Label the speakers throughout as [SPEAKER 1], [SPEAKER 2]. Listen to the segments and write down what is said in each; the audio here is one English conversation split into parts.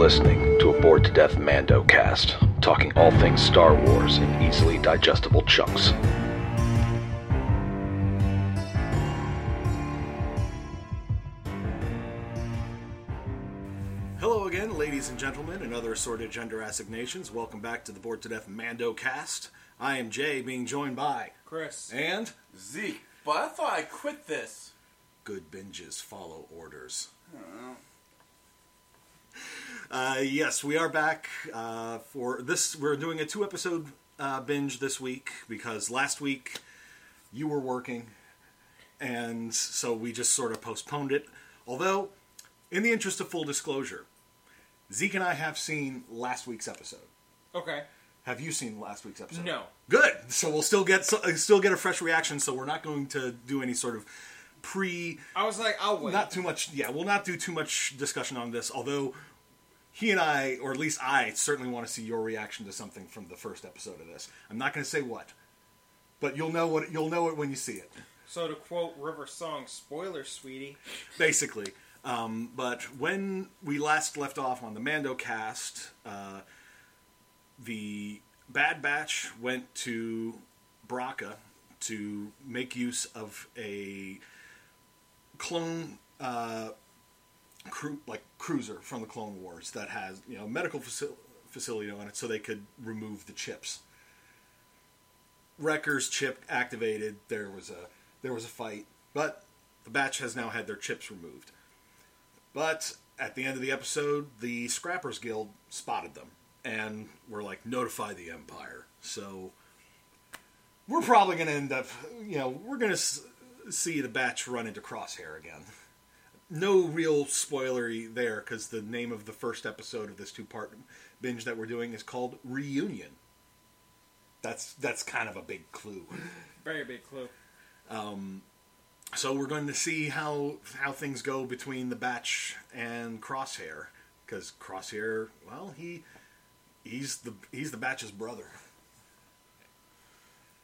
[SPEAKER 1] listening to a Bored to Death Mando cast, talking all things Star Wars in easily digestible chunks.
[SPEAKER 2] Hello again, ladies and gentlemen, and other assorted gender assignations. Welcome back to the Bored to Death Mando cast. I am Jay, being joined by
[SPEAKER 3] Chris.
[SPEAKER 2] and
[SPEAKER 4] Zeke, but I thought I quit this.
[SPEAKER 2] good binges follow orders. Uh, yes, we are back uh, for this. We're doing a two episode uh, binge this week because last week you were working, and so we just sort of postponed it. Although, in the interest of full disclosure, Zeke and I have seen last week's episode.
[SPEAKER 3] Okay.
[SPEAKER 2] Have you seen last week's episode?
[SPEAKER 3] No.
[SPEAKER 2] Good. So we'll still get still get a fresh reaction. So we're not going to do any sort of pre.
[SPEAKER 3] I was like, I'll wait.
[SPEAKER 2] Not too much. Yeah, we'll not do too much discussion on this. Although he and I, or at least I, certainly want to see your reaction to something from the first episode of this. I'm not going to say what, but you'll know what you'll know it when you see it.
[SPEAKER 3] so to quote River Song, spoiler, sweetie.
[SPEAKER 2] basically. Um, but when we last left off on the Mando cast, uh, the Bad Batch went to Bracca to make use of a clone uh, like cruiser from the Clone Wars that has you know medical faci- facility on it, so they could remove the chips. Wrecker's chip activated. There was a there was a fight, but the batch has now had their chips removed. But at the end of the episode, the Scrappers Guild spotted them and were like, notify the Empire. So we're probably going to end up, you know, we're going to see the batch run into Crosshair again. No real spoilery there because the name of the first episode of this two part binge that we're doing is called Reunion. That's that's kind of a big clue.
[SPEAKER 3] Very big clue.
[SPEAKER 2] Um, So we're going to see how how things go between the batch and Crosshair, because Crosshair, well, he he's the he's the batch's brother.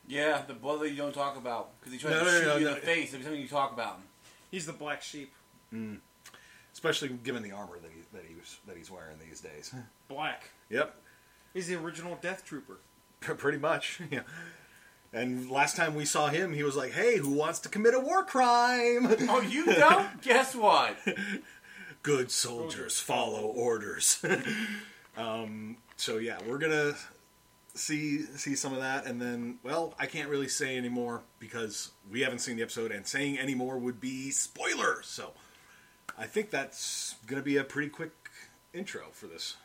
[SPEAKER 4] Yeah, the brother you don't talk about because he tries
[SPEAKER 2] No,
[SPEAKER 4] to
[SPEAKER 2] no,
[SPEAKER 4] shoot
[SPEAKER 2] no,
[SPEAKER 4] you
[SPEAKER 2] no.
[SPEAKER 4] in the face every time you talk about him.
[SPEAKER 3] He's the black sheep.
[SPEAKER 2] Especially given the armor that he that he was that he's wearing these days.
[SPEAKER 3] Black.
[SPEAKER 2] Yep,
[SPEAKER 3] He's the original Death Trooper.
[SPEAKER 2] pr- pretty much. Yeah. And last time we saw him, he was like, "Hey, who wants to commit a war crime?"
[SPEAKER 4] Oh, you don't? Guess what?
[SPEAKER 2] Good soldiers follow orders. um, so yeah, we're gonna see see some of that, and then well, I can't really say anymore because we haven't seen the episode, and saying any more would be spoiler. So I think that's gonna be a pretty quick intro for this.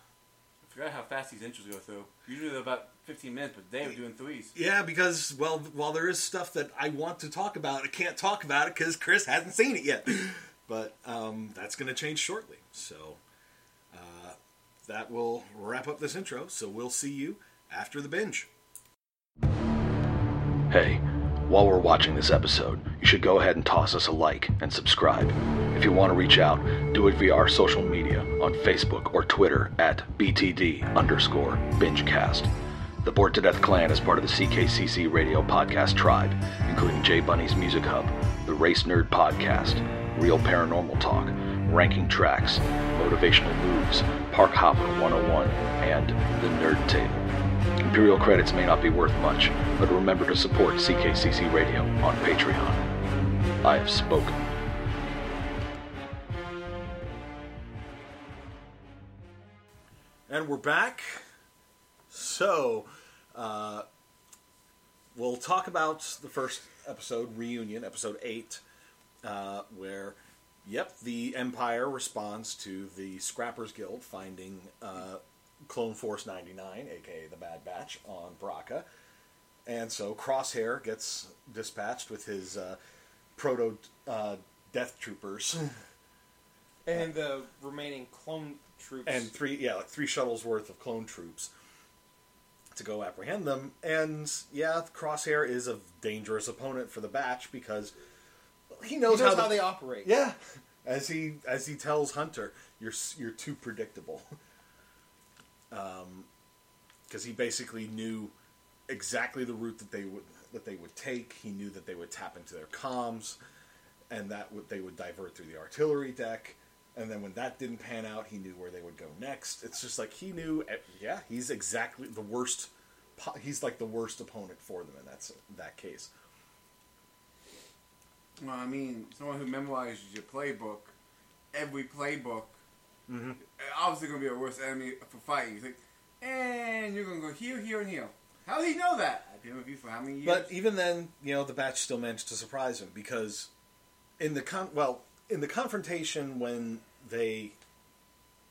[SPEAKER 4] I forgot how fast these intros go through. Usually they're about 15 minutes, but they were doing threes.
[SPEAKER 2] Yeah, because well, while there is stuff that I want to talk about, I can't talk about it because Chris hasn't seen it yet. But um, that's going to change shortly. So uh, that will wrap up this intro. So we'll see you after the binge.
[SPEAKER 1] Hey, while we're watching this episode, you should go ahead and toss us a like and subscribe. If you want to reach out, do it via our social media on Facebook or Twitter at BTD underscore BingeCast. The Bored to Death Clan is part of the CKCC radio podcast tribe, including Jay Bunny's Music Hub, the Race Nerd Podcast, Real Paranormal Talk, Ranking Tracks, Motivational Moves, Park Hopper 101, and The Nerd Table. Imperial credits may not be worth much, but remember to support CKCC Radio on Patreon. I have spoken.
[SPEAKER 2] And we're back. So uh, we'll talk about the first episode, Reunion, episode 8, uh, where, yep, the Empire responds to the Scrappers Guild finding uh, Clone Force 99, aka the Bad Batch, on Bracca. And so Crosshair gets dispatched with his uh, proto uh, Death Troopers
[SPEAKER 3] And the remaining clone troops.
[SPEAKER 2] and three, yeah, like three shuttles worth of clone troops to go apprehend them. And yeah, Crosshair is a dangerous opponent for the Batch because he
[SPEAKER 3] he
[SPEAKER 2] knows,
[SPEAKER 3] knows
[SPEAKER 2] how,
[SPEAKER 3] how they operate.
[SPEAKER 2] Yeah, as he as he tells Hunter, you're you're too predictable. Um, because he basically knew exactly the route that they would that they would take. He knew that they would tap into their comms, and that they would divert through the artillery deck. And then when that didn't pan out, he knew where they would go next. It's just like he knew. Yeah, he's exactly the worst. He's like the worst opponent for them in that that case.
[SPEAKER 5] Well, I mean, someone who memorizes your playbook, every playbook,
[SPEAKER 2] Mm-hmm.
[SPEAKER 5] obviously going to be a worse enemy for fighting. He's like, and you're going to go here, here, and here. How did he know that? I've been with you for how many years?
[SPEAKER 2] But even then, you know, the batch still managed to surprise him because in the con- well, in the confrontation when they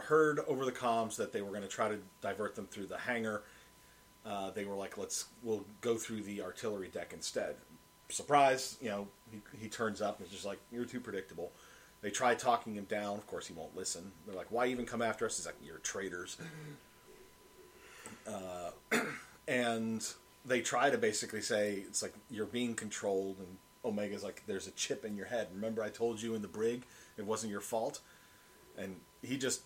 [SPEAKER 2] heard over the comms that they were going to try to divert them through the hangar, uh, they were like, "Let's we'll go through the artillery deck instead." Surprise! You know, he, he turns up and is just like, "You're too predictable." They try talking him down. Of course, he won't listen. They're like, "Why even come after us?" He's like, "You're traitors." Uh, and they try to basically say it's like you're being controlled and omega's like there's a chip in your head remember i told you in the brig it wasn't your fault and he just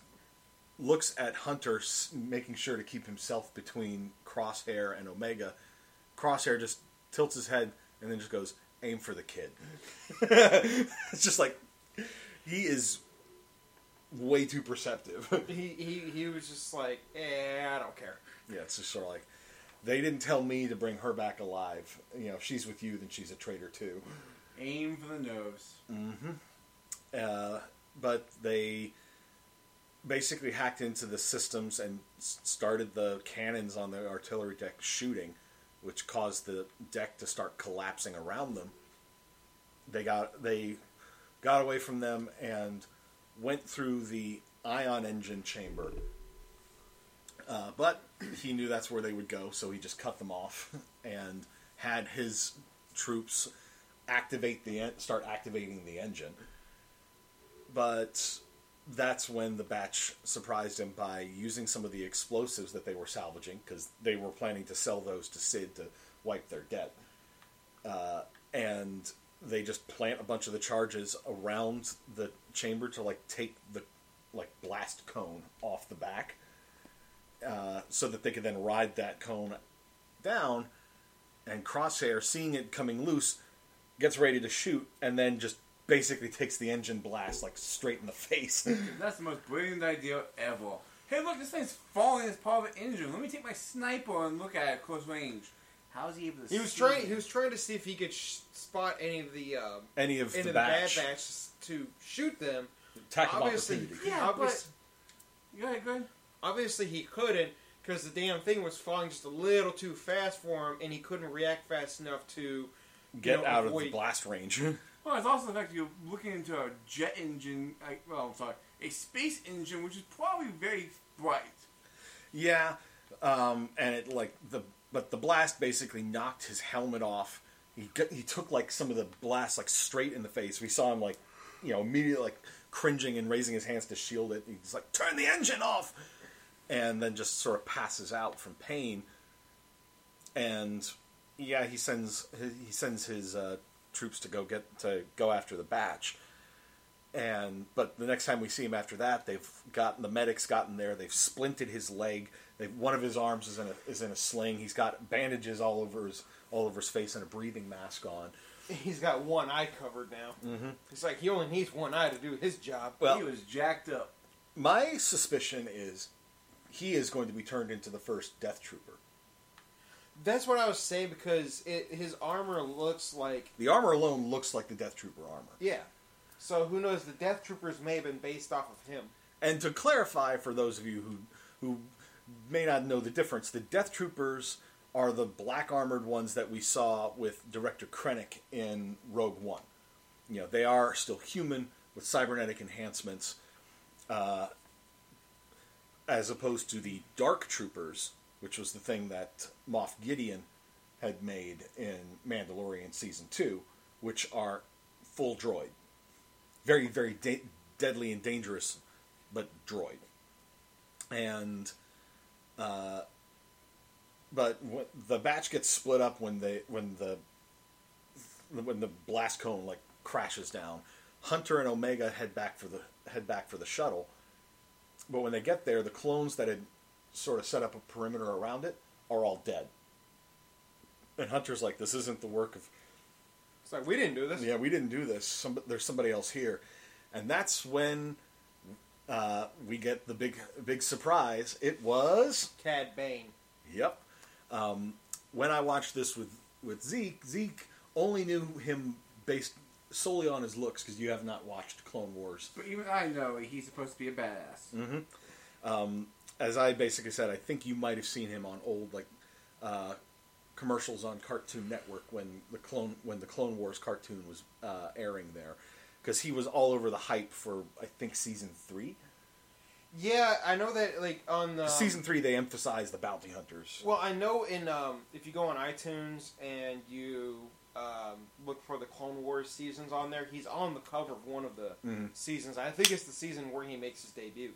[SPEAKER 2] looks at hunter making sure to keep himself between crosshair and omega crosshair just tilts his head and then just goes aim for the kid it's just like he is way too perceptive
[SPEAKER 3] He, he he was just like, eh, I don't care.
[SPEAKER 2] Yeah, it's just sort of like they didn't tell me to bring her back alive. You know, if she's with you, then she's a traitor too.
[SPEAKER 5] Aim for the nose. Mm-hmm.
[SPEAKER 2] Uh, but they basically hacked into the systems and started the cannons on the artillery deck shooting, which caused the deck to start collapsing around them. They got they got away from them and went through the ion engine chamber. Uh, but he knew that's where they would go, so he just cut them off and had his troops activate the en- start activating the engine. But that's when the batch surprised him by using some of the explosives that they were salvaging because they were planning to sell those to Sid to wipe their debt. Uh, and they just plant a bunch of the charges around the chamber to like take the like blast cone off the back, uh, so that they could then ride that cone down. And Crosshair, seeing it coming loose, gets ready to shoot, and then just basically takes the engine blast like straight in the face.
[SPEAKER 5] That's the most brilliant idea ever. Hey, look, this thing's falling as part of an engine. Let me take my sniper and look at it at close range. How is he able to
[SPEAKER 3] He was
[SPEAKER 5] see
[SPEAKER 3] trying.
[SPEAKER 5] it?
[SPEAKER 3] He was trying to see if he could sh- spot any of the uh,
[SPEAKER 2] Any of
[SPEAKER 3] any
[SPEAKER 2] the
[SPEAKER 3] of the bad
[SPEAKER 2] batch,
[SPEAKER 3] batches to shoot them.
[SPEAKER 2] attack
[SPEAKER 3] obviously,
[SPEAKER 2] opportunity.
[SPEAKER 5] Yeah,
[SPEAKER 3] obvious-
[SPEAKER 5] Go ahead, go ahead.
[SPEAKER 3] obviously he couldn't because the damn thing was falling just a little too fast for him, and he couldn't react fast enough to
[SPEAKER 2] Get
[SPEAKER 3] know,
[SPEAKER 2] out of the blast range.
[SPEAKER 5] Well, it's also the fact that you're looking into a jet engine, like, well, I'm sorry, a space engine, which is probably very bright.
[SPEAKER 2] Yeah, um, and it like the but the blast basically knocked his helmet off. He got, he took like some of the blast like straight in the face. We saw him like you know immediately like cringing and raising his hands to shield it. He's like turn the engine off, and then just sort of passes out from pain. And yeah, he sends he sends his uh, troops to go get to go after the batch and but the next time we see him after that, they've gotten the medics gotten there. They've splinted his leg. They one of his arms is in a is in a sling. He's got bandages all over his all over his face and a breathing mask on.
[SPEAKER 3] he's got one eye covered now. Mm-hmm. It's like he only needs one eye to do his job.
[SPEAKER 2] Well-
[SPEAKER 5] he was jacked up.
[SPEAKER 2] My suspicion is he is going to be turned into the first Death Trooper.
[SPEAKER 3] That's what I was saying because it, his armor looks like
[SPEAKER 2] The armor alone looks like the Death Trooper armor.
[SPEAKER 3] yeah. So who knows? The Death Troopers may have been based off of him.
[SPEAKER 2] And to clarify for those of you who who may not know the difference, the Death Troopers are the black armored ones that we saw with Director Krennic in Rogue One. You know, they are still human with cybernetic enhancements, uh, as opposed to the Dark Troopers, which was the thing that Moff Gideon had made in Mandalorian season two, which are full droid, very very da- deadly and dangerous but droid. And, uh, but the batch gets split up when they when the when the blast cone like crashes down. Hunter and Omega head back for the head back for the shuttle, but when they get there, the clones that had sort of set up a perimeter around it are all dead. And Hunter's like, "This isn't the work of
[SPEAKER 3] It's like we didn't do this.
[SPEAKER 2] yeah, we didn't do this. Some, there's somebody else here, and that's when uh, we get the big big surprise. It was
[SPEAKER 3] Cad Bane.
[SPEAKER 2] Yep. Um, when I watched this with with Zeke, Zeke only knew him based solely on his looks because you have not watched Clone Wars.
[SPEAKER 5] But even I know he's supposed to be a badass.
[SPEAKER 2] Um, as I basically said, I think you might have seen him on old like uh, commercials on Cartoon Network when the clone when the Clone Wars cartoon was uh, airing there, because he was all over the hype for I think season three.
[SPEAKER 3] Yeah, I know that. Like on the
[SPEAKER 2] season three, they emphasized the bounty hunters.
[SPEAKER 3] Well, I know in um, if you go on iTunes and you um, look for the Clone Wars seasons on there, he's on the cover of one of the
[SPEAKER 2] Mhm.
[SPEAKER 3] seasons. I think it's the season where he makes his debut.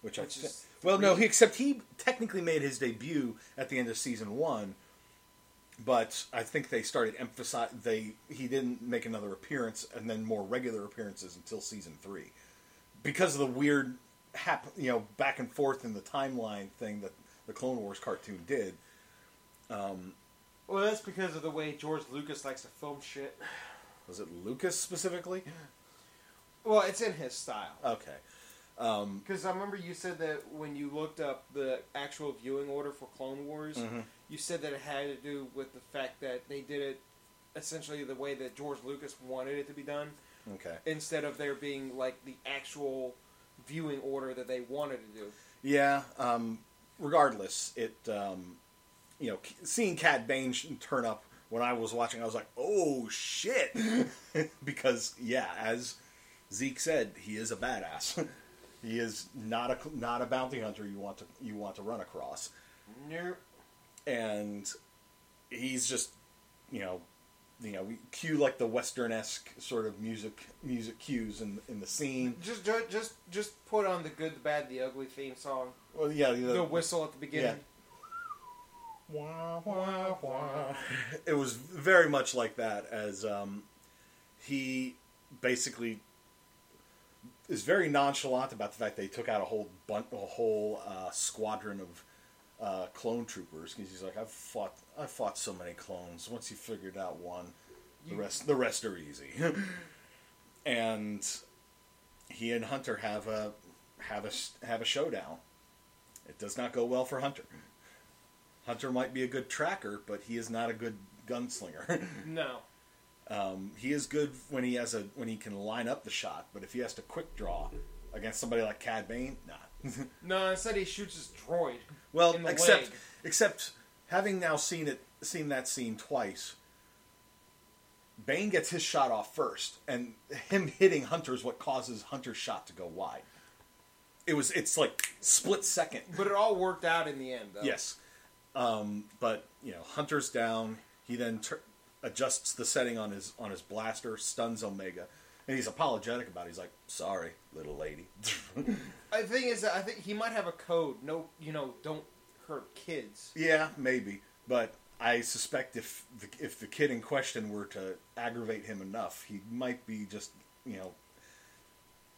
[SPEAKER 2] which, I
[SPEAKER 3] which is
[SPEAKER 2] well, no, he except he technically made his debut at the end of season one, but I think they started emphasize they he didn't make another appearance and then more regular appearances until season three, because of the weird hap you know back and forth in the timeline thing that the Clone Wars cartoon did. Um,
[SPEAKER 3] Well, that's because of the way George Lucas likes to film shit.
[SPEAKER 2] was it Lucas specifically?
[SPEAKER 3] Well, it's in his style.
[SPEAKER 2] Okay. Um,
[SPEAKER 3] Because I remember you said that when you looked up the actual viewing order for Clone Wars,
[SPEAKER 2] Mhm.
[SPEAKER 3] you said that it had to do with the fact that they did it essentially the way that George Lucas wanted it to be done,
[SPEAKER 2] okay.
[SPEAKER 3] instead of there being like the actual viewing order that they wanted to do.
[SPEAKER 2] Yeah. Um, regardless, it um, you know seeing Cad Bane turn up when I was watching, I was like, oh shit, because yeah, as Zeke said, he is a badass. he is not a not a bounty hunter you want to you want to run across,
[SPEAKER 3] Nope.
[SPEAKER 2] and he's just you know. You know, we cue like the western esque sort of music music cues in in the scene.
[SPEAKER 3] Just, ju- just, just put on the good, the bad, the ugly theme song.
[SPEAKER 2] Well, yeah,
[SPEAKER 3] The whistle at the beginning.
[SPEAKER 2] Wah, wah, wah. It was very much like that as um, he basically is very nonchalant about the fact they took out a whole bun- a whole uh, squadron of uh, clone troopers because he's like I've fought I've fought so many clones once you figured out one the rest the rest are easy and he and Hunter have a have a have a showdown it does not go well for Hunter Hunter might be a good tracker, but he is not a good gunslinger.
[SPEAKER 3] No.
[SPEAKER 2] Um, he is good when he has a when he can line up the shot, but if he has to quick draw against somebody like Cad Bane, nah.
[SPEAKER 3] No, instead he shoots his droid.
[SPEAKER 2] well, except
[SPEAKER 3] leg.
[SPEAKER 2] except having now seen it seen that scene twice, Bane gets his shot off first, and him hitting Hunter is what causes Hunter's shot to go wide. It was it's like split second.
[SPEAKER 3] But it all worked out in the end, though.
[SPEAKER 2] Yes. Um, but you know, Hunter's down. He then tur adjusts the setting on his on his blaster, stuns Omega, and he's apologetic about. it. He's like, "Sorry, little lady."
[SPEAKER 3] The thing is, that I think he might have a code. No, you know, don't hurt kids.
[SPEAKER 2] yeah, maybe, but I suspect if the, if the kid in question were to aggravate him enough, he might be just you know.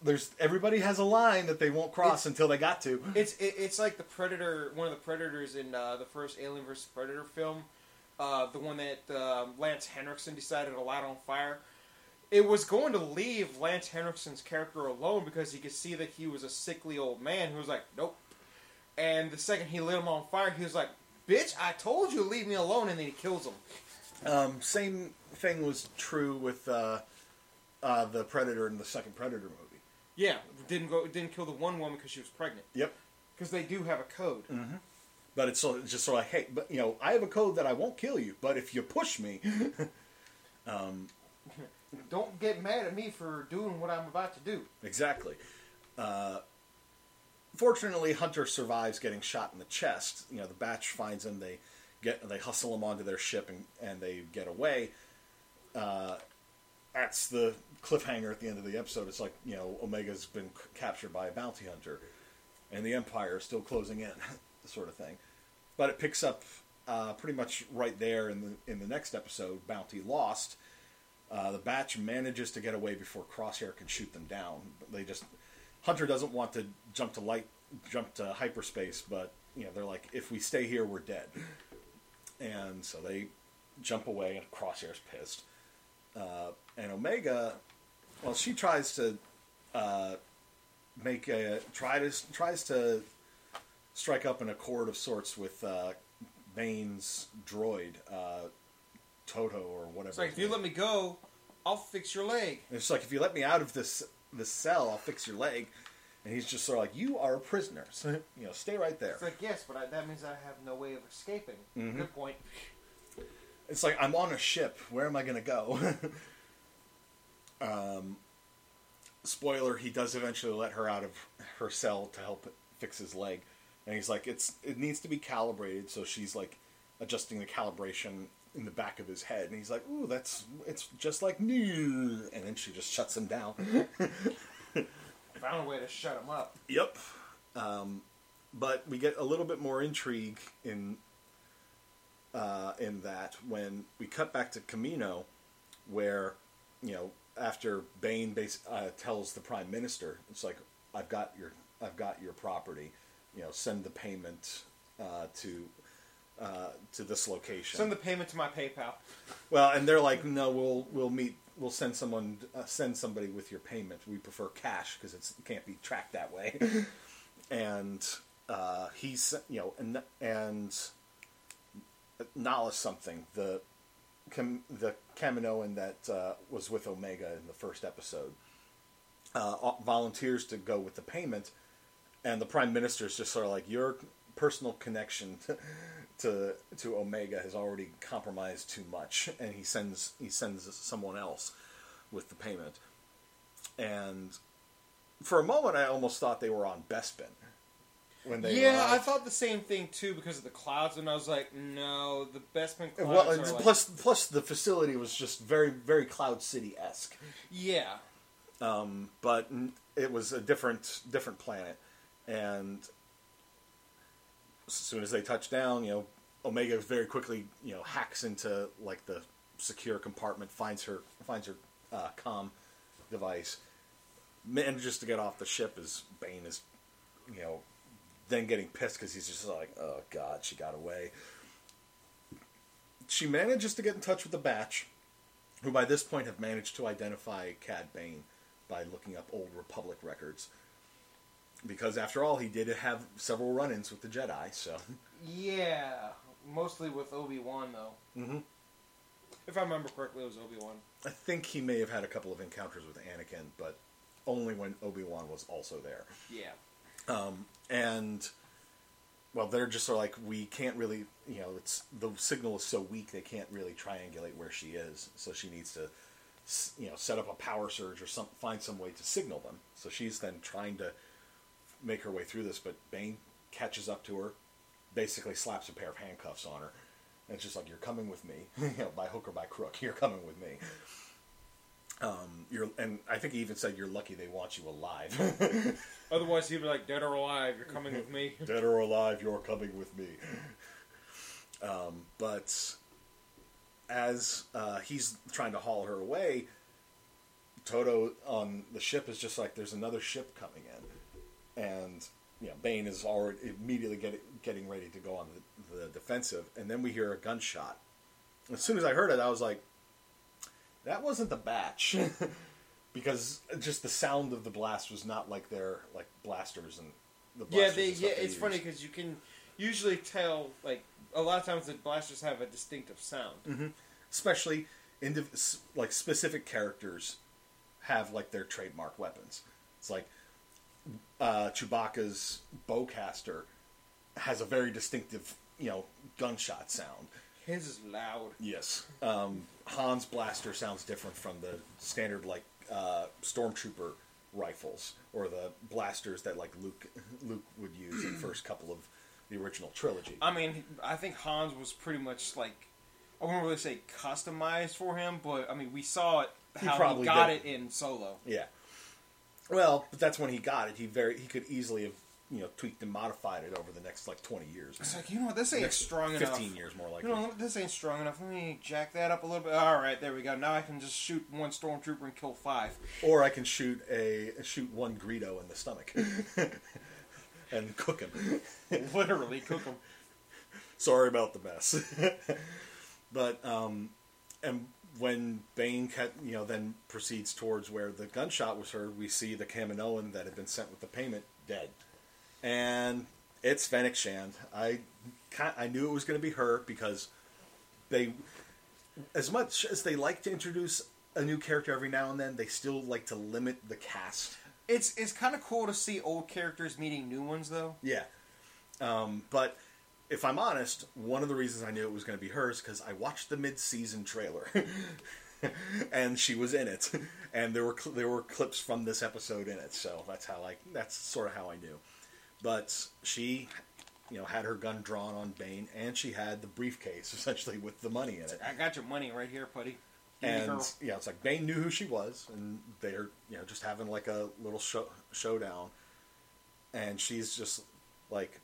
[SPEAKER 2] There's everybody has a line that they won't cross
[SPEAKER 3] It's-
[SPEAKER 2] until they got to.
[SPEAKER 3] It's it, it's like the predator, one of the predators in uh, the first Alien vs Predator film, uh, the one that um Lance Henriksen decided to light on fire. It was going to leave Lance Henriksen's character alone because he could see that he was a sickly old man who was like, nope. And the second he lit him on fire, he was like, "Bitch, I told you to leave me alone," and then he kills him.
[SPEAKER 2] Um, same thing was true with uh, uh, the Predator in the second Predator movie.
[SPEAKER 3] Yeah, didn't go, didn't kill the one woman because she was pregnant.
[SPEAKER 2] Yep.
[SPEAKER 3] Because they do have a code.
[SPEAKER 2] But it's, so, it's just sort of like, hey, but you know, I have a code that I won't kill you, but if you push me,
[SPEAKER 3] Don't get mad at me for doing what I'm about to do.
[SPEAKER 2] exactly. Uh, fortunately, Hunter survives getting shot in the chest. You know, the batch finds him. They get they hustle him onto their ship and, and they get away. Uh, that's the cliffhanger at the end of the episode. It's like you know, Omega's been c- captured by a bounty hunter, and the Empire is still closing in, sort of thing. But it picks up uh, pretty much right there in the in the next episode. Bounty lost. Uh, the batch manages to get away before Crosshair can shoot them down. They just Hunter doesn't want to jump to light, jump to hyperspace, but you know they're like, if we stay here, we're dead. And so they jump away, and Crosshair's pissed. Uh, and Omega, well, she tries to uh, make a try to tries to strike up an accord of sorts with uh, Bane's droid uh, Todo or whatever.
[SPEAKER 3] It's like if you let me go, I'll fix your leg.
[SPEAKER 2] And It's like if you let me out of this this cell, I'll fix your leg. And he's just sort of like, you are a prisoner. So, you know, stay right there.
[SPEAKER 3] It's like yes, but I, that means I have no way of escaping.
[SPEAKER 2] Mhm.
[SPEAKER 3] Good point.
[SPEAKER 2] It's like I'm on a ship. Where am I going to go? um, spoiler: He does eventually let her out of her cell to help fix his leg, and he's like, "It's it needs to be calibrated." So she's like adjusting the calibration in the back of his head, and he's like, "Ooh, that's it's just like new." And then she just shuts him down.
[SPEAKER 3] Found a way to shut him up.
[SPEAKER 2] Yep. Um, but we get a little bit more intrigue in uh, in that when we cut back to Kamino, where you know after Bane base, uh, tells the Prime Minister, it's like I've got your I've got your property. You know, send the payment uh, to uh, to this location.
[SPEAKER 3] Send the payment to my PayPal.
[SPEAKER 2] Well, and they're like, no, we'll we'll meet. We'll send someone, uh, send somebody with your payment. We prefer cash because it can't be tracked that way. and uh, he's, you know, and and Nala something the Cam, the Kaminoan that uh, was with Omega in the first episode uh, volunteers to go with the payment, and the Prime Minister is just sort of like your personal connection to, to to Omega has already compromised too much, and he sends he sends someone else with the payment. And for a moment, I almost thought they were on Bespin when they
[SPEAKER 3] yeah, I thought the same thing too because of the clouds, and I was like, no, the Bespin clouds
[SPEAKER 2] Well,
[SPEAKER 3] are
[SPEAKER 2] and
[SPEAKER 3] like,
[SPEAKER 2] plus plus the facility was just very very Cloud City esque.
[SPEAKER 3] yeah,
[SPEAKER 2] um, but it was a different different planet. And as soon as they touch down, you know, Omega very quickly you know hacks into like the secure compartment, finds her finds her uh, com device, manages to get off the ship as Bane is you know then getting pissed because he's just like, oh god, she got away. She manages to get in touch with the Batch, who by this point have managed to identify Cad Bane by looking up old Republic records. Because after all, he did have several run-ins with the Jedi. So,
[SPEAKER 3] yeah, mostly with Obi Wan though.
[SPEAKER 2] Mhm.
[SPEAKER 3] If I remember correctly, it was Obi Wan.
[SPEAKER 2] I think he may have had a couple of encounters with Anakin, but only when Obi Wan was also there.
[SPEAKER 3] Yeah,
[SPEAKER 2] Um, and well, they're just sort of like we can't really, you know, it's the signal is so weak they can't really triangulate where she is. So she needs to, you know, set up a power surge or some find some way to signal them. So she's then trying to make her way through this, but Bane catches up to her, basically slaps a pair of handcuffs on her, and it's just like you're coming with me, you know, by hook or by crook, you're coming with me. Um, you're, and I think he even said you're lucky they want you alive.
[SPEAKER 3] otherwise he'd be like, dead or alive, you're coming with me.
[SPEAKER 2] Dead or alive, you're coming with me. Um, but as uh, he's trying to haul her away, Todo on the ship is just like, "There's another ship coming in," and you know, Bane is already immediately getting getting ready to go on the, the defensive, and then we hear a gunshot. As soon as I heard it, I was like, "That wasn't the batch." Because just the sound of the blast was not like their like blasters and the
[SPEAKER 3] yeah,
[SPEAKER 2] blasters
[SPEAKER 3] they,
[SPEAKER 2] and stuff
[SPEAKER 3] yeah,
[SPEAKER 2] they
[SPEAKER 3] it's funny because you can usually tell like a lot of times the blasters have a distinctive sound. Mm-hmm.
[SPEAKER 2] especially indiv- s- like specific characters have like their trademark weapons. It's like uh, Chewbacca's bowcaster has a very distinctive, you know, gunshot sound.
[SPEAKER 3] His is loud.
[SPEAKER 2] Yes. Um, Han's blaster sounds different from the standard like uh, stormtrooper rifles or the blasters that like Luke Luke would use in the first couple of the original trilogy.
[SPEAKER 3] I mean, I think Hans was pretty much like I wouldn't really say customized for him, but I mean, we saw it how he,
[SPEAKER 2] probably
[SPEAKER 3] got
[SPEAKER 2] did.
[SPEAKER 3] it in Solo.
[SPEAKER 2] Yeah. Well, but that's when he got it. He very he could easily have you know tweaked and modified it over the next like twenty years,
[SPEAKER 3] It's like you know what, this ain't strong
[SPEAKER 2] fifteen
[SPEAKER 3] enough.
[SPEAKER 2] years more
[SPEAKER 3] like.
[SPEAKER 2] You
[SPEAKER 3] know, this ain't strong enough. Let me jack that up a little bit. All right, there we go. Now I can just shoot one stormtrooper and kill five.
[SPEAKER 2] Or I can shoot a shoot one Greedo in the stomach and cook him.
[SPEAKER 3] Literally cook him.
[SPEAKER 2] Sorry about the mess. but um, and when Bane, cut, you know, then proceeds towards where the gunshot was heard, we see the Kaminoan that had been sent with the payment dead, and it's Fennec Shand. I, I knew it was going to be her because they, as much as they like to introduce a new character every now and then, they still like to limit the cast.
[SPEAKER 3] It's it's kind of cool to see old characters meeting new ones, though.
[SPEAKER 2] Yeah. Um, but if I'm honest, one of the reasons I knew it was going to be hers because I watched the mid-season trailer, and she was in it, and there were cl- there were clips from this episode in it. So that's how like that's sort of how I knew. But she, you know, had her gun drawn on Bane, and she had the briefcase essentially with the money in it.
[SPEAKER 3] I got your money right here, buddy. Give
[SPEAKER 2] And yeah, it's like Bane knew who she was, and they're you know just having like a little show, showdown, and she's just like,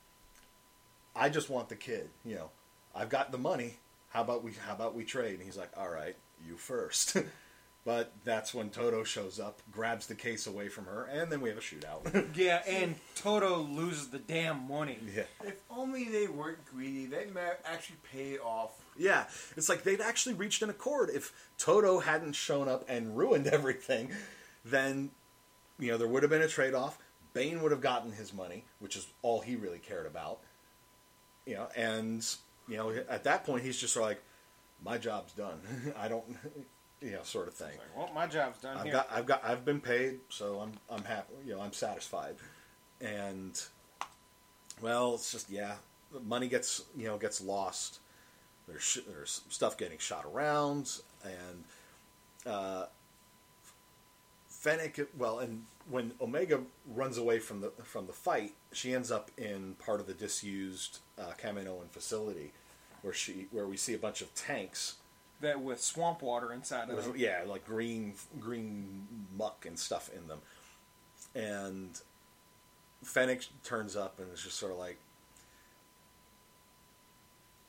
[SPEAKER 2] "I just want the kid, you know, I've got the money. How about we how about we trade?" And he's like, "All right, you first. but that's when Todo shows up, grabs the case away from her, and then we have a shootout.
[SPEAKER 3] Yeah, and Todo loses the damn money.
[SPEAKER 2] yeah.
[SPEAKER 5] If only they weren't greedy, they might actually pay off.
[SPEAKER 2] Yeah, it's like they'd actually reached an accord. If Todo hadn't shown up and ruined everything, then you know there would have been a trade off. Bane would have gotten his money, which is all he really cared about. You know, and you know at that point he's just like, my job's done. I don't, you know, sort of thing.
[SPEAKER 3] Like, well, my job's done
[SPEAKER 2] I've
[SPEAKER 3] here.
[SPEAKER 2] got, I've got, I've been paid, so I'm, I'm happy. You know, I'm satisfied. And well, it's just yeah, the money gets, you know, gets lost. There's sh- there's stuff getting shot around, and uh, Fennec. Well, and when Omega runs away from the from the fight, she ends up in part of the disused uh, Kaminoan facility, where she where we see a bunch of tanks
[SPEAKER 3] that with swamp water inside of them.
[SPEAKER 2] yeah, like green green muck and stuff in them. And Fennec turns up and is just sort of like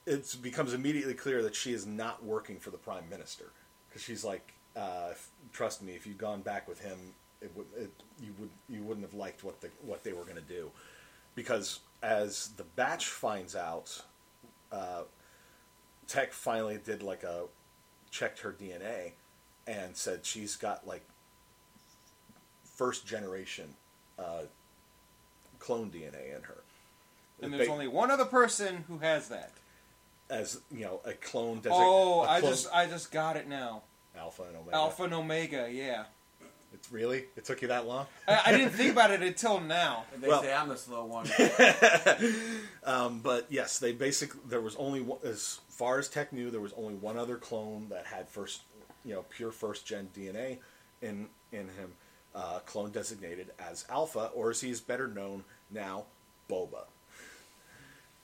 [SPEAKER 2] it becomes immediately clear that she is not working for the prime minister because she's like, uh, trust me, if you'd gone back with him, it would it, you would you wouldn't have liked what the what they were going to do because as the batch finds out, uh, Tech finally did like a checked her DNA and said she's got like first generation uh, clone DNA in her.
[SPEAKER 3] And there's
[SPEAKER 2] Ba-
[SPEAKER 3] only one other person who has that.
[SPEAKER 2] as you know a clone. Desi-
[SPEAKER 3] Oh,
[SPEAKER 2] a
[SPEAKER 3] I
[SPEAKER 2] clone-
[SPEAKER 3] just I just got it now.
[SPEAKER 2] Alpha and omega.
[SPEAKER 3] Alpha and Omega, yeah.
[SPEAKER 2] It's really it took you that long.
[SPEAKER 3] I, I didn't think about it until now.
[SPEAKER 5] And they
[SPEAKER 2] Well-
[SPEAKER 5] say I'm the slow one.
[SPEAKER 2] Um, but yes, they basically there was only one, as far as Tech knew there was only one other clone that had first you know pure first gen DNA in in him. Uh, clone designated as Alpha, or as he's better known now, Boba.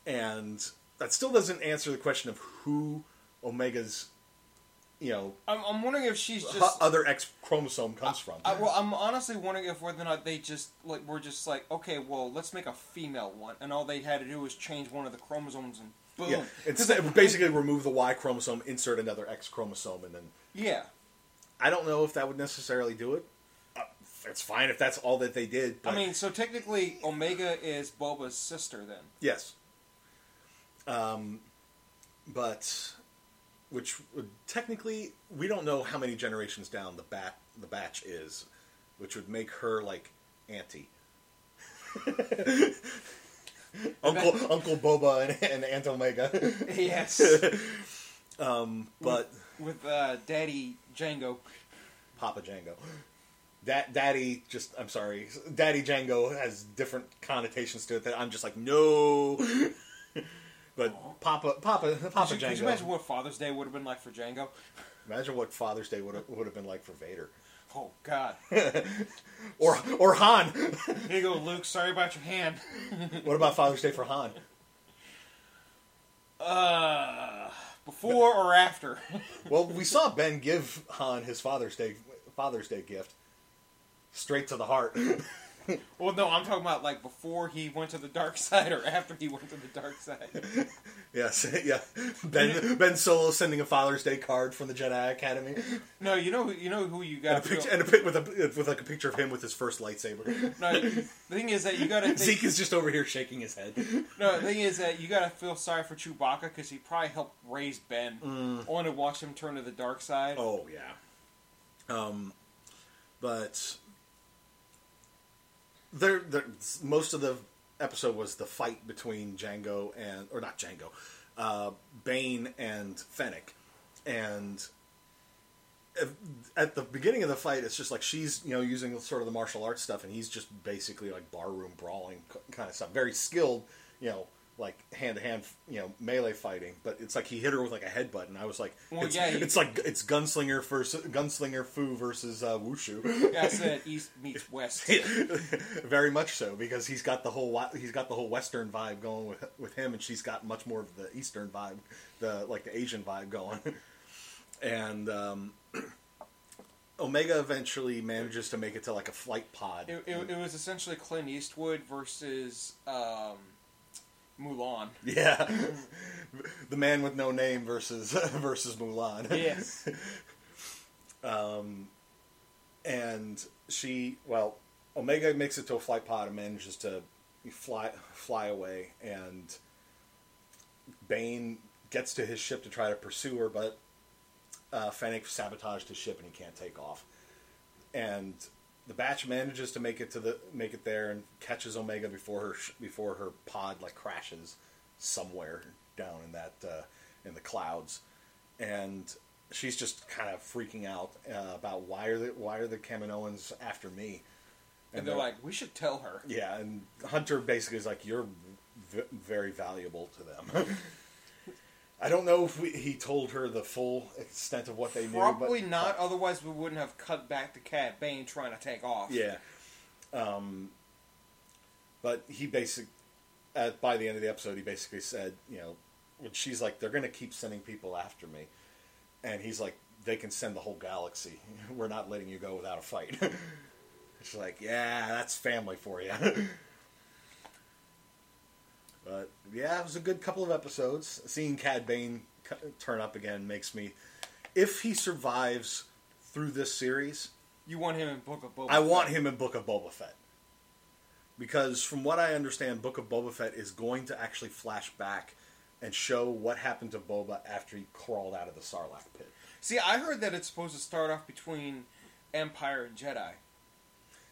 [SPEAKER 2] And that still doesn't answer the question of who Omega's, you know,
[SPEAKER 3] I'm, I'm wondering if she's just.
[SPEAKER 2] other X chromosome comes from.
[SPEAKER 3] I, well, I'm honestly wondering if whether or not they just like were just like, okay, well, let's make a female one, and all they had to do was change one of the chromosomes, and boom.
[SPEAKER 2] yeah, it's basically remove the Y chromosome, insert another X chromosome, and then
[SPEAKER 3] Yeah.
[SPEAKER 2] I don't know if that would necessarily do it. Uh, it's fine if that's all that they did. But
[SPEAKER 3] I mean, so technically, Omega is Boba's sister then.
[SPEAKER 2] yes. Um, but which would technically we don't know how many generations down the bat the batch is, which would make her like auntie. Uncle Uncle Boba and, and Aunt Omega,
[SPEAKER 3] Yes.
[SPEAKER 2] um, but
[SPEAKER 3] With uh, Daddy Django.
[SPEAKER 2] Papa Django. Da- Daddy, just I'm sorry, Daddy Django has different connotations to it that I'm just like no. but Papa, Papa, Papa
[SPEAKER 3] Could you,
[SPEAKER 2] Django.
[SPEAKER 3] could you imagine what Father's Day would have been like for Django?
[SPEAKER 2] Imagine what Father's Day would have, would have been like for Vader
[SPEAKER 3] Oh God!
[SPEAKER 2] or or Han.
[SPEAKER 3] Here you go, Luke. Sorry about your hand.
[SPEAKER 2] what about Father's Day for Han?
[SPEAKER 3] Uh, before or after?
[SPEAKER 2] Well, we saw Ben give Han his Father's Day Father's Day gift straight to the heart.
[SPEAKER 3] Well, no, I'm talking about like before he went to the dark side or after he went to the dark side.
[SPEAKER 2] Yes, yeah. Ben Ben Solo sending a Father's Day card from the Jedi Academy,
[SPEAKER 3] No, you know, who- you know who you
[SPEAKER 2] and
[SPEAKER 3] got.
[SPEAKER 2] a picture, and a pic with a with like a picture of him with his first lightsaber.
[SPEAKER 3] no, the thing is that you got to.
[SPEAKER 2] Zeke is just over here shaking his head.
[SPEAKER 3] No, the thing is that you got to feel sorry for Chewbacca because he probably helped raise Ben.
[SPEAKER 2] Mm.
[SPEAKER 3] Only to watch him turn to the dark side.
[SPEAKER 2] Oh yeah, um, but there, most of the episode was the fight between Django and, or not Django, uh, Bane and Fennec, and if- at the beginning of the fight, it's just like she's you know using sort of the martial arts stuff, and he's just basically like barroom brawling kind of stuff, very skilled, you know. Like hand to hand, you know, melee fighting, but it's like he hit her with like a headbutt, and I was like,
[SPEAKER 3] Well,
[SPEAKER 2] it's,
[SPEAKER 3] yeah, he-
[SPEAKER 2] it's like it's gunslinger versus gunslinger fu versus uh, wushu.
[SPEAKER 3] Yeah, I said East meets West.
[SPEAKER 2] Very much so because he's got the whole he's got the whole Western vibe going with with him, and she's got much more of the Eastern vibe, the like the Asian vibe going. and um, Omega eventually manages to make it to like a flight pod.
[SPEAKER 3] It, it, it was essentially Clint Eastwood versus um, Mulan.
[SPEAKER 2] yeah, the man with no name versus versus Mulan.
[SPEAKER 3] Yes.
[SPEAKER 2] Um, and she, well, Omega makes it to a flight pod and manages to fly fly away, and Bane gets to his ship to try to pursue her, but uh, Fennec sabotaged his ship and he can't take off. And the batch manages to make it to the make it there and catches Omega before her before her pod like crashes somewhere down in that uh, in the clouds, and she's just kind of freaking out uh, about why are the why are the Kaminoans after me?
[SPEAKER 3] And they're like, we should tell her.
[SPEAKER 2] yeah, and Hunter basically is like, you're v- very valuable to them. I don't know if we, he told her the full extent of what they knew.
[SPEAKER 3] Probably
[SPEAKER 2] but,
[SPEAKER 3] not, otherwise we wouldn't have cut back to Cad Bane trying to take off.
[SPEAKER 2] Yeah. Um, but he basically, at by the end of the episode, he basically said, you know, when she's like, they're going to keep sending people after me, and he's like, they can send the whole galaxy. We're not letting you go without a fight. She's like, yeah, that's family for you. but yeah, it was a good couple of episodes. Seeing Cad Bane turn up again makes me, if he survives through this series,
[SPEAKER 3] You want him in Book of Boba
[SPEAKER 2] I want him in Book of Boba Fett. Because from what I understand, Book of Boba Fett is going to actually flash back and show what happened to Boba after he crawled out of the Sarlacc pit.
[SPEAKER 3] See, I heard that it's supposed to start off between Empire and Jedi.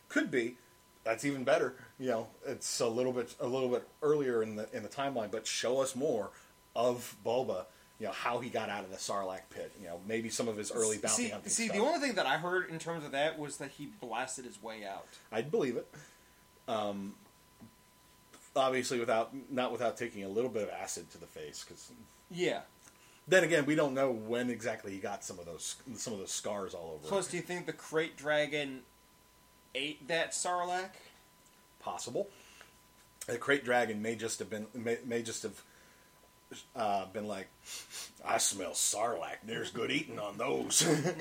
[SPEAKER 2] Could be. That's even better. You know, it's a little bit a little bit earlier in the in the timeline, but show us more of Boba. You know how he got out of the Sarlacc pit. You know maybe some of his early bounty
[SPEAKER 3] see,
[SPEAKER 2] hunting
[SPEAKER 3] see
[SPEAKER 2] stuff.
[SPEAKER 3] the only thing that I heard in terms of that was that he blasted his way out.
[SPEAKER 2] I'd believe it. Um, obviously, without not without taking a little bit of acid to the face, because
[SPEAKER 3] Yeah.
[SPEAKER 2] then again, we don't know when exactly he got some of those some of those scars all over.
[SPEAKER 3] Plus,
[SPEAKER 2] him.
[SPEAKER 3] do you think the Krayt Dragon ate that Sarlacc?
[SPEAKER 2] Possible. The krayt dragon may just have been may, may just have uh, been like, I smell sarlacc. There's good eating on those.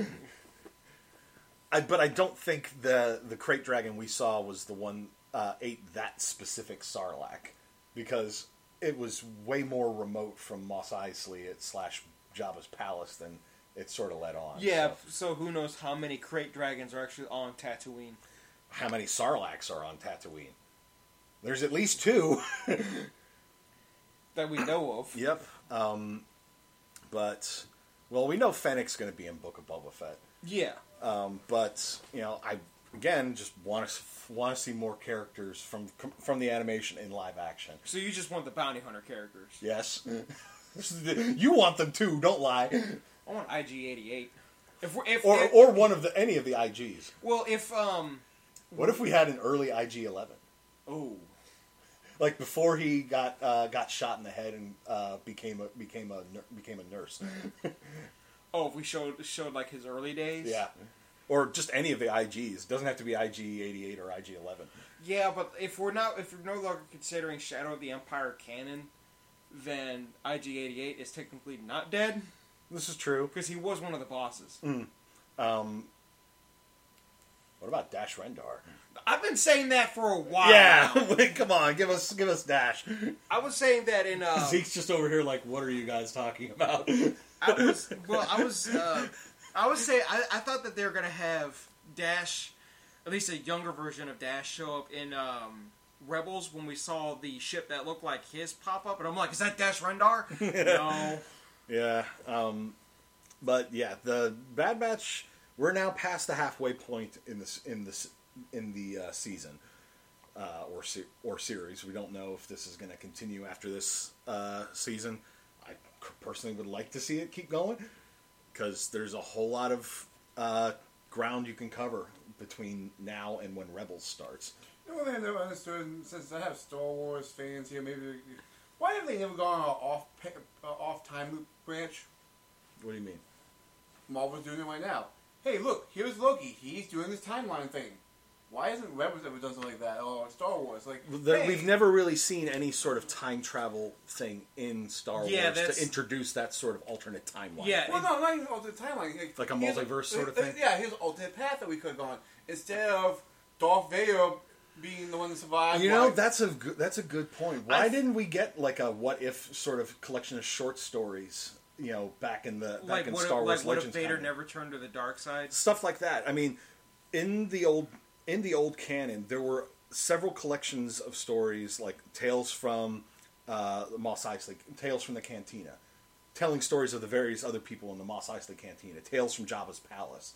[SPEAKER 2] I, but I don't think the the krayt dragon we saw was the one uh, ate that specific sarlacc because it was way more remote from Mos Eisley at slash Jabba's palace than it sort of let on.
[SPEAKER 3] Yeah,
[SPEAKER 2] So,
[SPEAKER 3] so who knows how many Krayt Dragons are actually on Tatooine?
[SPEAKER 2] How many sarlaccs are on Tatooine? There's at least two.
[SPEAKER 3] That we know of.
[SPEAKER 2] Yep. Um, but well, we know Fennec's going to be in Book of Boba Fett.
[SPEAKER 3] Yeah.
[SPEAKER 2] Um, but you know, I again just want to want to see more characters from from the animation in live action.
[SPEAKER 3] So you just want the bounty hunter characters.
[SPEAKER 2] Yes. you want them too. Don't lie.
[SPEAKER 3] I want IG88. If if,
[SPEAKER 2] Or
[SPEAKER 3] if-
[SPEAKER 2] or one of the any of the IGs.
[SPEAKER 3] well, if um,
[SPEAKER 2] What if we had an early IG Eleven?
[SPEAKER 3] oh,
[SPEAKER 2] Like before he got uh, got shot in the head and uh, became a became a became a nurse.
[SPEAKER 3] oh, if we showed showed like his early days.
[SPEAKER 2] Yeah. Or just any of the IGs. Doesn't have to be IG eighty eight or IG eleven.
[SPEAKER 3] Yeah, but if we're not, if we're no longer considering Shadow of the Empire canon, then IG88 is technically not dead
[SPEAKER 2] This is true.
[SPEAKER 3] because he was one of the bosses.
[SPEAKER 2] Um, What about Dash Rendar?
[SPEAKER 3] I've been saying that for a while.
[SPEAKER 2] Yeah, come on, give us give us Dash.
[SPEAKER 3] I was saying that in uh,
[SPEAKER 2] Zeke's just over here like, what are you guys talking about?
[SPEAKER 3] I was well. I was. Uh, I was saying. I, I thought that they were gonna have Dash, at least a younger version of Dash, show up in um, Rebels when we saw the ship that looked like his pop up, and I'm like, is that Dash Rendar? no.
[SPEAKER 2] Yeah, um, but yeah, the Bad Batch. We're now past the halfway point in this in this in the uh, season uh, or se- or series. We don't know if this is going to continue after this uh, season. I c- personally would like to see it keep going because there's a whole lot of uh, ground you can cover between now and when Rebels starts.
[SPEAKER 5] The only thing I never understood, since I have Star Wars fans here, maybe why have they never gone on an off pa- uh, off time loop branch?
[SPEAKER 2] What do you mean?
[SPEAKER 5] Marvel's doing it right now. Hey, look, here's Loki. He's doing this timeline thing. Why hasn't Rebels ever done something like that? Or Star Wars, like
[SPEAKER 2] The,
[SPEAKER 5] hey,
[SPEAKER 2] We've never really seen any sort of time travel thing in Star
[SPEAKER 3] Yeah,
[SPEAKER 2] Wars to introduce that sort of alternate timeline.
[SPEAKER 3] Yeah,
[SPEAKER 5] Well, no, not even alternate timeline.
[SPEAKER 2] Like a
[SPEAKER 5] here's
[SPEAKER 2] multiverse sort of
[SPEAKER 5] uh,
[SPEAKER 2] thing?
[SPEAKER 5] Yeah, here's an alternate path that we could have gone instead of Darth Vader being the one that survived.
[SPEAKER 2] You know,
[SPEAKER 5] like-
[SPEAKER 2] that's a good, that's a good point. Why
[SPEAKER 3] I-
[SPEAKER 2] didn't we get like a what if sort of collection of short stories? You know, back in the back
[SPEAKER 3] Like
[SPEAKER 2] in
[SPEAKER 3] what?
[SPEAKER 2] Star
[SPEAKER 3] If,
[SPEAKER 2] Wars
[SPEAKER 3] like what if
[SPEAKER 2] Legends,
[SPEAKER 3] Vader
[SPEAKER 2] canon.
[SPEAKER 3] never turned to the dark side?
[SPEAKER 2] stuff like that. I mean, in the old in the old canon, there were several collections of stories like tales from uh, Mos Eisley, tales from the Cantina, telling stories of the various other people in the Mos Eisley Cantina, tales from Jabba's palace.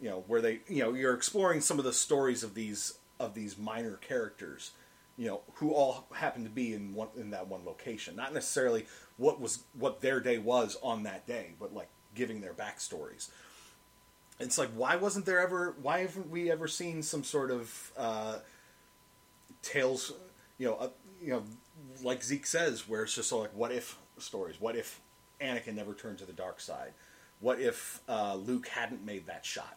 [SPEAKER 2] You know, where they, you know, you're exploring some of the stories of these of these minor characters, you know, who all happened to be in one in that one location. Not necessarily what was what their day was on that day, but like giving their backstories it's like why wasn't there ever why haven't we ever seen some sort of uh, tales you know uh, you know like Zeke says where it's just like what if stories what if Anakin never turned to the dark side what if uh, Luke hadn't made that shot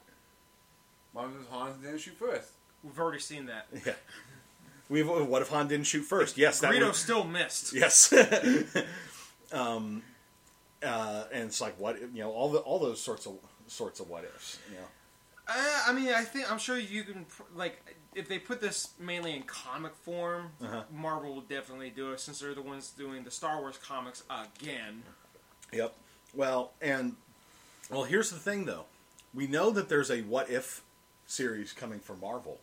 [SPEAKER 5] Why was Han didn't shoot first?
[SPEAKER 3] We've already seen that.
[SPEAKER 2] yeah we what if Han didn't shoot first yes that
[SPEAKER 3] Greedo
[SPEAKER 2] would,
[SPEAKER 3] still missed.
[SPEAKER 2] yes um uh, and it's like what you know all the all those sorts of sorts of what ifs you know
[SPEAKER 3] Uh, I mean, I think I'm sure you can like if they put this mainly in comic form,
[SPEAKER 2] Uh-huh.
[SPEAKER 3] Marvel will definitely do it since they're the ones doing the Star Wars comics again.
[SPEAKER 2] Yep. Well, and well, here's the thing though. We know that there's a what if series coming for Marvel.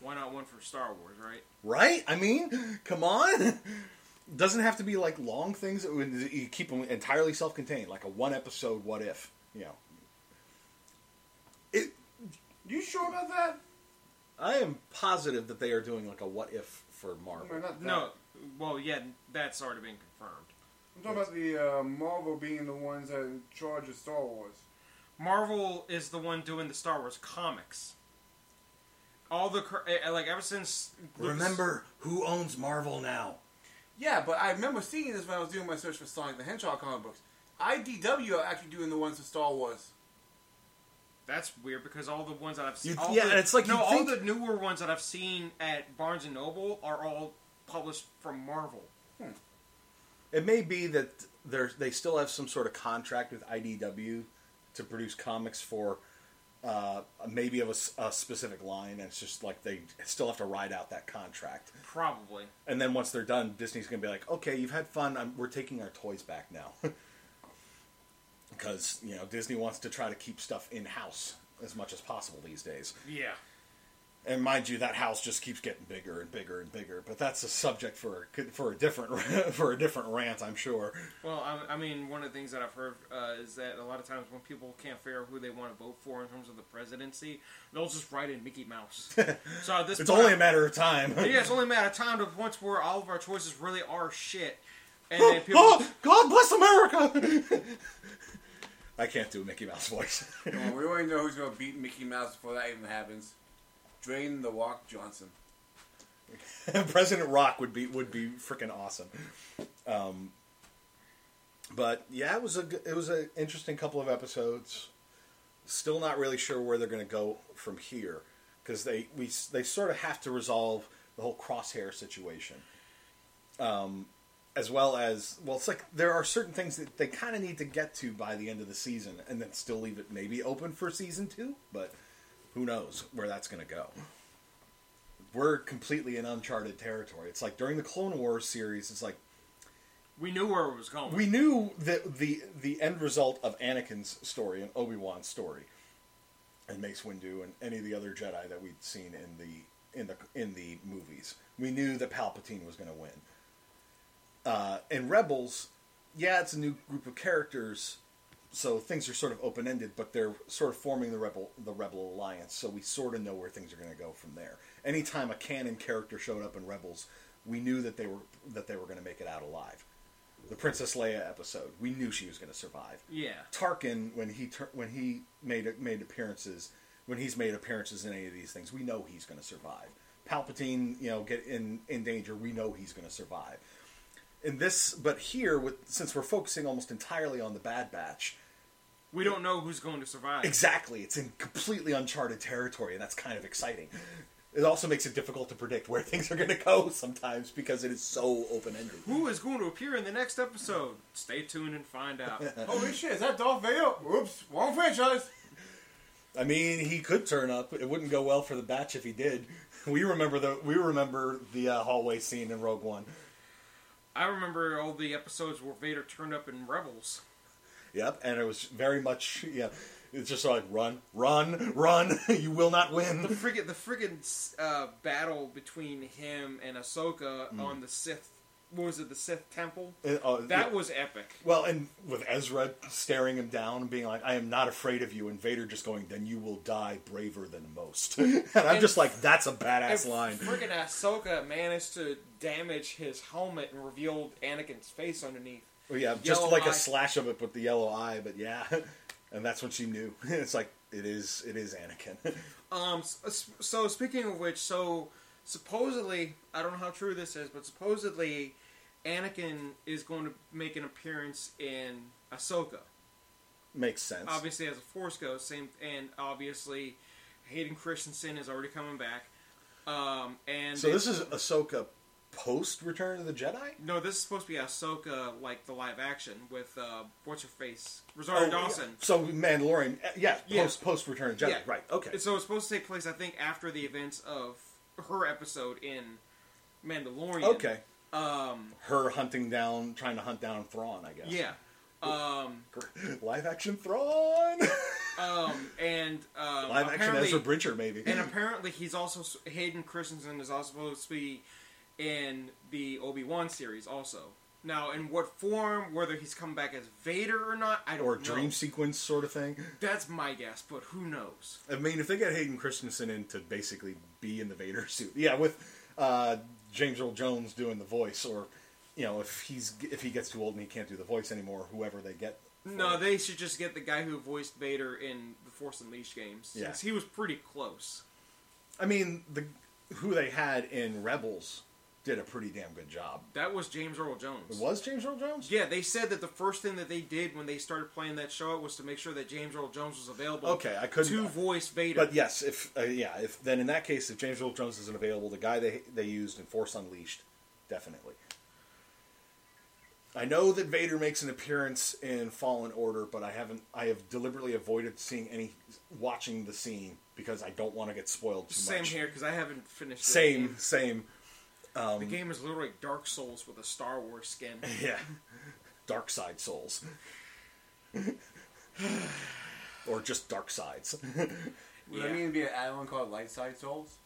[SPEAKER 3] Why not one for Star Wars, right?
[SPEAKER 2] Right? I mean, come on. Doesn't have to be like long things. It You keep them entirely self-contained, like a one episode what if, you know. It
[SPEAKER 5] You sure about that?
[SPEAKER 2] I am positive that they are doing like a what if for Marvel.
[SPEAKER 5] Or?
[SPEAKER 3] No, well, yeah, that's already been confirmed.
[SPEAKER 5] I'm talking about the uh, Marvel being the ones that are in charge of Star Wars.
[SPEAKER 3] Marvel is the one doing the Star Wars comics. All the eh, like ever since Lucas-
[SPEAKER 2] Remember who owns Marvel now?
[SPEAKER 5] Yeah, but I remember seeing this when I was doing my search for Sonic the Hedgehog comic books. IDW are actually doing the ones for Star Wars.
[SPEAKER 3] That's weird because all the ones that I've seen, all
[SPEAKER 2] yeah,
[SPEAKER 3] the,
[SPEAKER 2] it's like
[SPEAKER 3] no, all
[SPEAKER 2] think-
[SPEAKER 3] the newer ones that I've seen at Barnes and Noble are all published from Marvel.
[SPEAKER 2] It may be that they they still have some sort of contract with IDW to produce comics for uh, maybe of a specific line, and it's just like they still have to ride out that contract.
[SPEAKER 3] Probably.
[SPEAKER 2] And then once they're done, Disney's going to be like, "Okay, you've had fun. I'm, we're taking our toys back now," because you know Disney wants to try to keep stuff in house as much as possible these days.
[SPEAKER 3] Yeah.
[SPEAKER 2] And mind you, that house just keeps getting bigger and bigger and bigger. But that's a subject for for a different for a different rant, I'm sure.
[SPEAKER 3] Well, I, I mean, one of the things that I've heard uh, is that a lot of times when people can't figure out who they want to vote for in terms of the presidency, they'll just write in Mickey Mouse. so this
[SPEAKER 2] It's
[SPEAKER 3] point,
[SPEAKER 2] only a matter of time.
[SPEAKER 3] yeah, it's only a matter of time to the point where all of our choices really are shit, and then people.
[SPEAKER 2] oh, God bless America! I can't do a Mickey Mouse voice.
[SPEAKER 5] Come on, we already know who's going to beat Mickey Mouse before that even happens. Dwayne the Rock Johnson.
[SPEAKER 2] President Rock would be would be freaking awesome. Um, but yeah, it was a it was an interesting couple of episodes. Still not really sure where they're going to go from here because they we they sort of have to resolve the whole crosshair situation. Um, as well as well, it's like there are certain things that they kind of need to get to by the end of the season, and then still leave it maybe open for season two. But who knows where that's going to go? We're completely in uncharted territory. It's like during the Clone Wars series, it's like
[SPEAKER 3] We knew where it was going.
[SPEAKER 2] we knew that the the end result of Anakin's story and Obi Wan's story, and Mace Windu and any of the other Jedi that we'd seen in the in the in the movies. We knew that Palpatine was going to win. Uh, in Rebels, yeah, it's a new group of characters, so things are sort of open ended, but they're sort of forming the rebel the Rebel Alliance, so we sort of know where things are going to go from there. Anytime a canon character showed up in Rebels, we knew that they were that they were going to make it out alive. The Princess Leia episode, we knew she was going to survive.
[SPEAKER 3] yeah.
[SPEAKER 2] Tarkin, when he tur- when he made made appearances, when he's made appearances in any of these things, we know he's going to survive. Palpatine, you know, get in in danger, we know he's going to survive. In this, but here, with since we're focusing almost entirely on the Bad Batch,
[SPEAKER 3] We don't know who's going to survive.
[SPEAKER 2] exactly, it's in completely uncharted territory, and that's kind of exciting. It also makes it difficult to predict where things are going to go sometimes because it is so open ended.
[SPEAKER 3] Who is going to appear in the next episode? Stay tuned and find out.
[SPEAKER 5] Holy shit, is that Darth Vader? Whoops, wrong franchise.
[SPEAKER 2] I mean, he could turn up. It wouldn't go well for the batch if he did. We remember the we remember the uh, hallway scene in Rogue One.
[SPEAKER 3] I remember all the episodes where Vader turned up in Rebels.
[SPEAKER 2] Yep, and it was very much yeah. It's just like run, run, run. you will not win.
[SPEAKER 3] The friggin' the friggin' uh, battle between him and Ahsoka
[SPEAKER 2] Hmm.
[SPEAKER 3] on the Sith. What was it? The Sith Temple.
[SPEAKER 2] Uh,
[SPEAKER 3] That
[SPEAKER 2] yeah.
[SPEAKER 3] was epic.
[SPEAKER 2] well, and with Ezra staring him down and being like, "I am not afraid of you," and Vader just going, "Then you will die braver than most." and I'm
[SPEAKER 3] And-
[SPEAKER 2] just like, "That's a badass line."
[SPEAKER 3] Friggin' Ahsoka managed to damage his helmet and revealed Anakin's face underneath.
[SPEAKER 2] Well, yeah, just
[SPEAKER 3] Yellow
[SPEAKER 2] like
[SPEAKER 3] eye.
[SPEAKER 2] a slash of it with the yellow eye, but yeah, and that's when she knew. it's like it is, it is Anakin.
[SPEAKER 3] Um. s- So speaking of which, so supposedly, I don't know how true this is, but supposedly, Anakin is going to make an appearance in Ahsoka.
[SPEAKER 2] Makes sense.
[SPEAKER 3] Obviously, as a Force ghost, same, and obviously, Hayden Christensen is already coming back. Um. And
[SPEAKER 2] So this is Ahsoka post Return of the Jedi.
[SPEAKER 3] no, this is supposed to be Ahsoka, like the live action with uh, what's her face, Rosario
[SPEAKER 2] Oh,
[SPEAKER 3] Dawson.
[SPEAKER 2] yeah. So Mandalorian, uh, yeah,
[SPEAKER 3] Yeah.
[SPEAKER 2] post post Return of the Jedi.
[SPEAKER 3] Yeah.
[SPEAKER 2] Right. Okay.
[SPEAKER 3] So it's supposed to take place, I think, after the events of her episode in Mandalorian.
[SPEAKER 2] okay.
[SPEAKER 3] Um.
[SPEAKER 2] Her hunting down, trying to hunt down Thrawn. I guess.
[SPEAKER 3] Yeah. Um.
[SPEAKER 2] Live action Thrawn.
[SPEAKER 3] Um. And um,
[SPEAKER 2] Live action Ezra Bridger, maybe.
[SPEAKER 3] and apparently he's also Hayden Christensen is also supposed to be in the Obi Wan series also. Now, in what form, whether he's come back as Vader or not, I don't
[SPEAKER 2] or
[SPEAKER 3] know.
[SPEAKER 2] dream sequence sort of thing.
[SPEAKER 3] That's my guess, but who knows?
[SPEAKER 2] I mean, if they get Hayden Christensen in to basically be in the Vader suit, yeah, with uh, James Earl Jones doing the voice, or you know, if he's if he gets too old and he can't do the voice anymore, whoever they get.
[SPEAKER 3] No,
[SPEAKER 2] it.
[SPEAKER 3] they should just get the guy who voiced Vader in the Force Unleashed games.
[SPEAKER 2] Yeah.
[SPEAKER 3] He was pretty close.
[SPEAKER 2] I mean, the who they had in Rebels did a pretty damn good job.
[SPEAKER 3] That was James Earl Jones.
[SPEAKER 2] It was James Earl Jones.
[SPEAKER 3] Yeah, they said that the first thing that they did when they started playing that show was to make sure that James Earl Jones was available.
[SPEAKER 2] Okay, I couldn't-
[SPEAKER 3] to voice Vader.
[SPEAKER 2] But yes, if uh, yeah, if then in that case, if James Earl Jones isn't available, the guy they they used in Force Unleashed, definitely. I know that Vader makes an appearance in Fallen Order, but I haven't. I have deliberately avoided seeing any, watching the scene because I don't want to get spoiled too
[SPEAKER 3] Same
[SPEAKER 2] much.
[SPEAKER 3] Same here because I haven't finished. the
[SPEAKER 2] Same,
[SPEAKER 3] game.
[SPEAKER 2] same.
[SPEAKER 3] the game is literally Dark Souls with a Star Wars skin.
[SPEAKER 2] Yeah, Dark Side Souls, or just Dark Sides.
[SPEAKER 5] Would
[SPEAKER 3] Yeah.
[SPEAKER 5] that mean to be an add-on called Light Side Souls?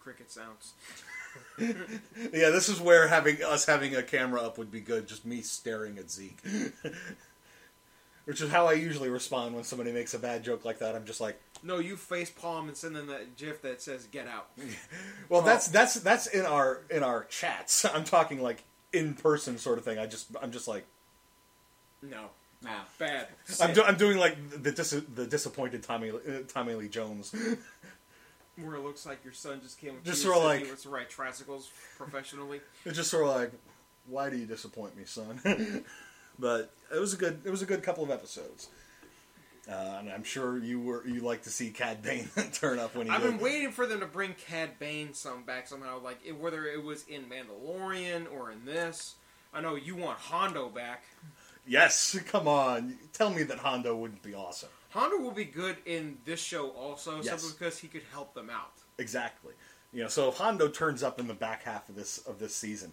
[SPEAKER 3] Cricket sounds.
[SPEAKER 2] Yeah, this is where having us having a camera up would be good. Just me staring at Zeke, which is how I usually respond when somebody makes a bad joke like that. I'm just like,
[SPEAKER 3] No, you face palm and send them that GIF that says "Get out."
[SPEAKER 2] well, that's that's that's in our in our chats. I'm talking like in person sort of thing. I just I'm just like
[SPEAKER 3] No,
[SPEAKER 5] Nah.
[SPEAKER 3] bad.
[SPEAKER 2] I'm, do, I'm doing like the dis, the disappointed Tommy uh, Tommy Lee Jones.
[SPEAKER 3] Where it looks like your son just came up
[SPEAKER 2] Just sort of like-
[SPEAKER 3] he was to ride tricycles professionally.
[SPEAKER 2] It's just sort of like, why do you disappoint me, son? but it was a good it was a good couple of episodes. Uh, and I'm sure you were you like to see Cad Bane turn up when he
[SPEAKER 3] I've
[SPEAKER 2] did.
[SPEAKER 3] been waiting for them to bring Cad Bane some back somehow, like it, whether it was in Mandalorian or in this. I know you want Hondo back.
[SPEAKER 2] Yes, come on. Tell me that Hondo wouldn't be awesome.
[SPEAKER 3] Hondo will be good in this show also,
[SPEAKER 2] Yes.
[SPEAKER 3] simply because he could help them out.
[SPEAKER 2] Exactly. You know, so if Hondo turns up in the back half of this of this season,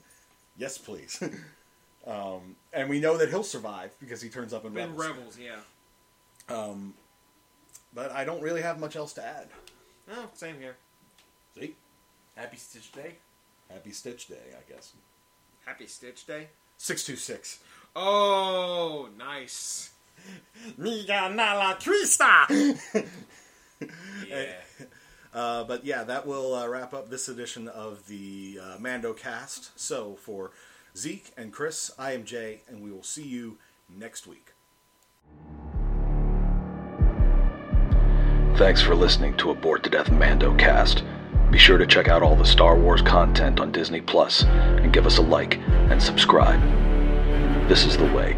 [SPEAKER 2] yes, please. um, and we know that he'll survive because he turns up in
[SPEAKER 3] In
[SPEAKER 2] Rebels.
[SPEAKER 3] Rebels, yeah.
[SPEAKER 2] But I don't really have much else to add.
[SPEAKER 3] Oh, same here.
[SPEAKER 2] See,
[SPEAKER 5] Happy Stitch Day.
[SPEAKER 2] happy Stitch Day, I guess.
[SPEAKER 3] Happy Stitch Day.
[SPEAKER 2] Six two six.
[SPEAKER 3] Oh, nice.
[SPEAKER 2] Miga nala twista.
[SPEAKER 5] Yeah.
[SPEAKER 2] Uh, but yeah, that will uh, wrap up this edition of the uh, Mando cast. So for Zeke and Chris, I am Jay, and we will see you next week.
[SPEAKER 1] Thanks for listening to Abort to Death Mando cast. Be sure to check out all the Star Wars content on Disney Plus and give us a like and subscribe. This is the way.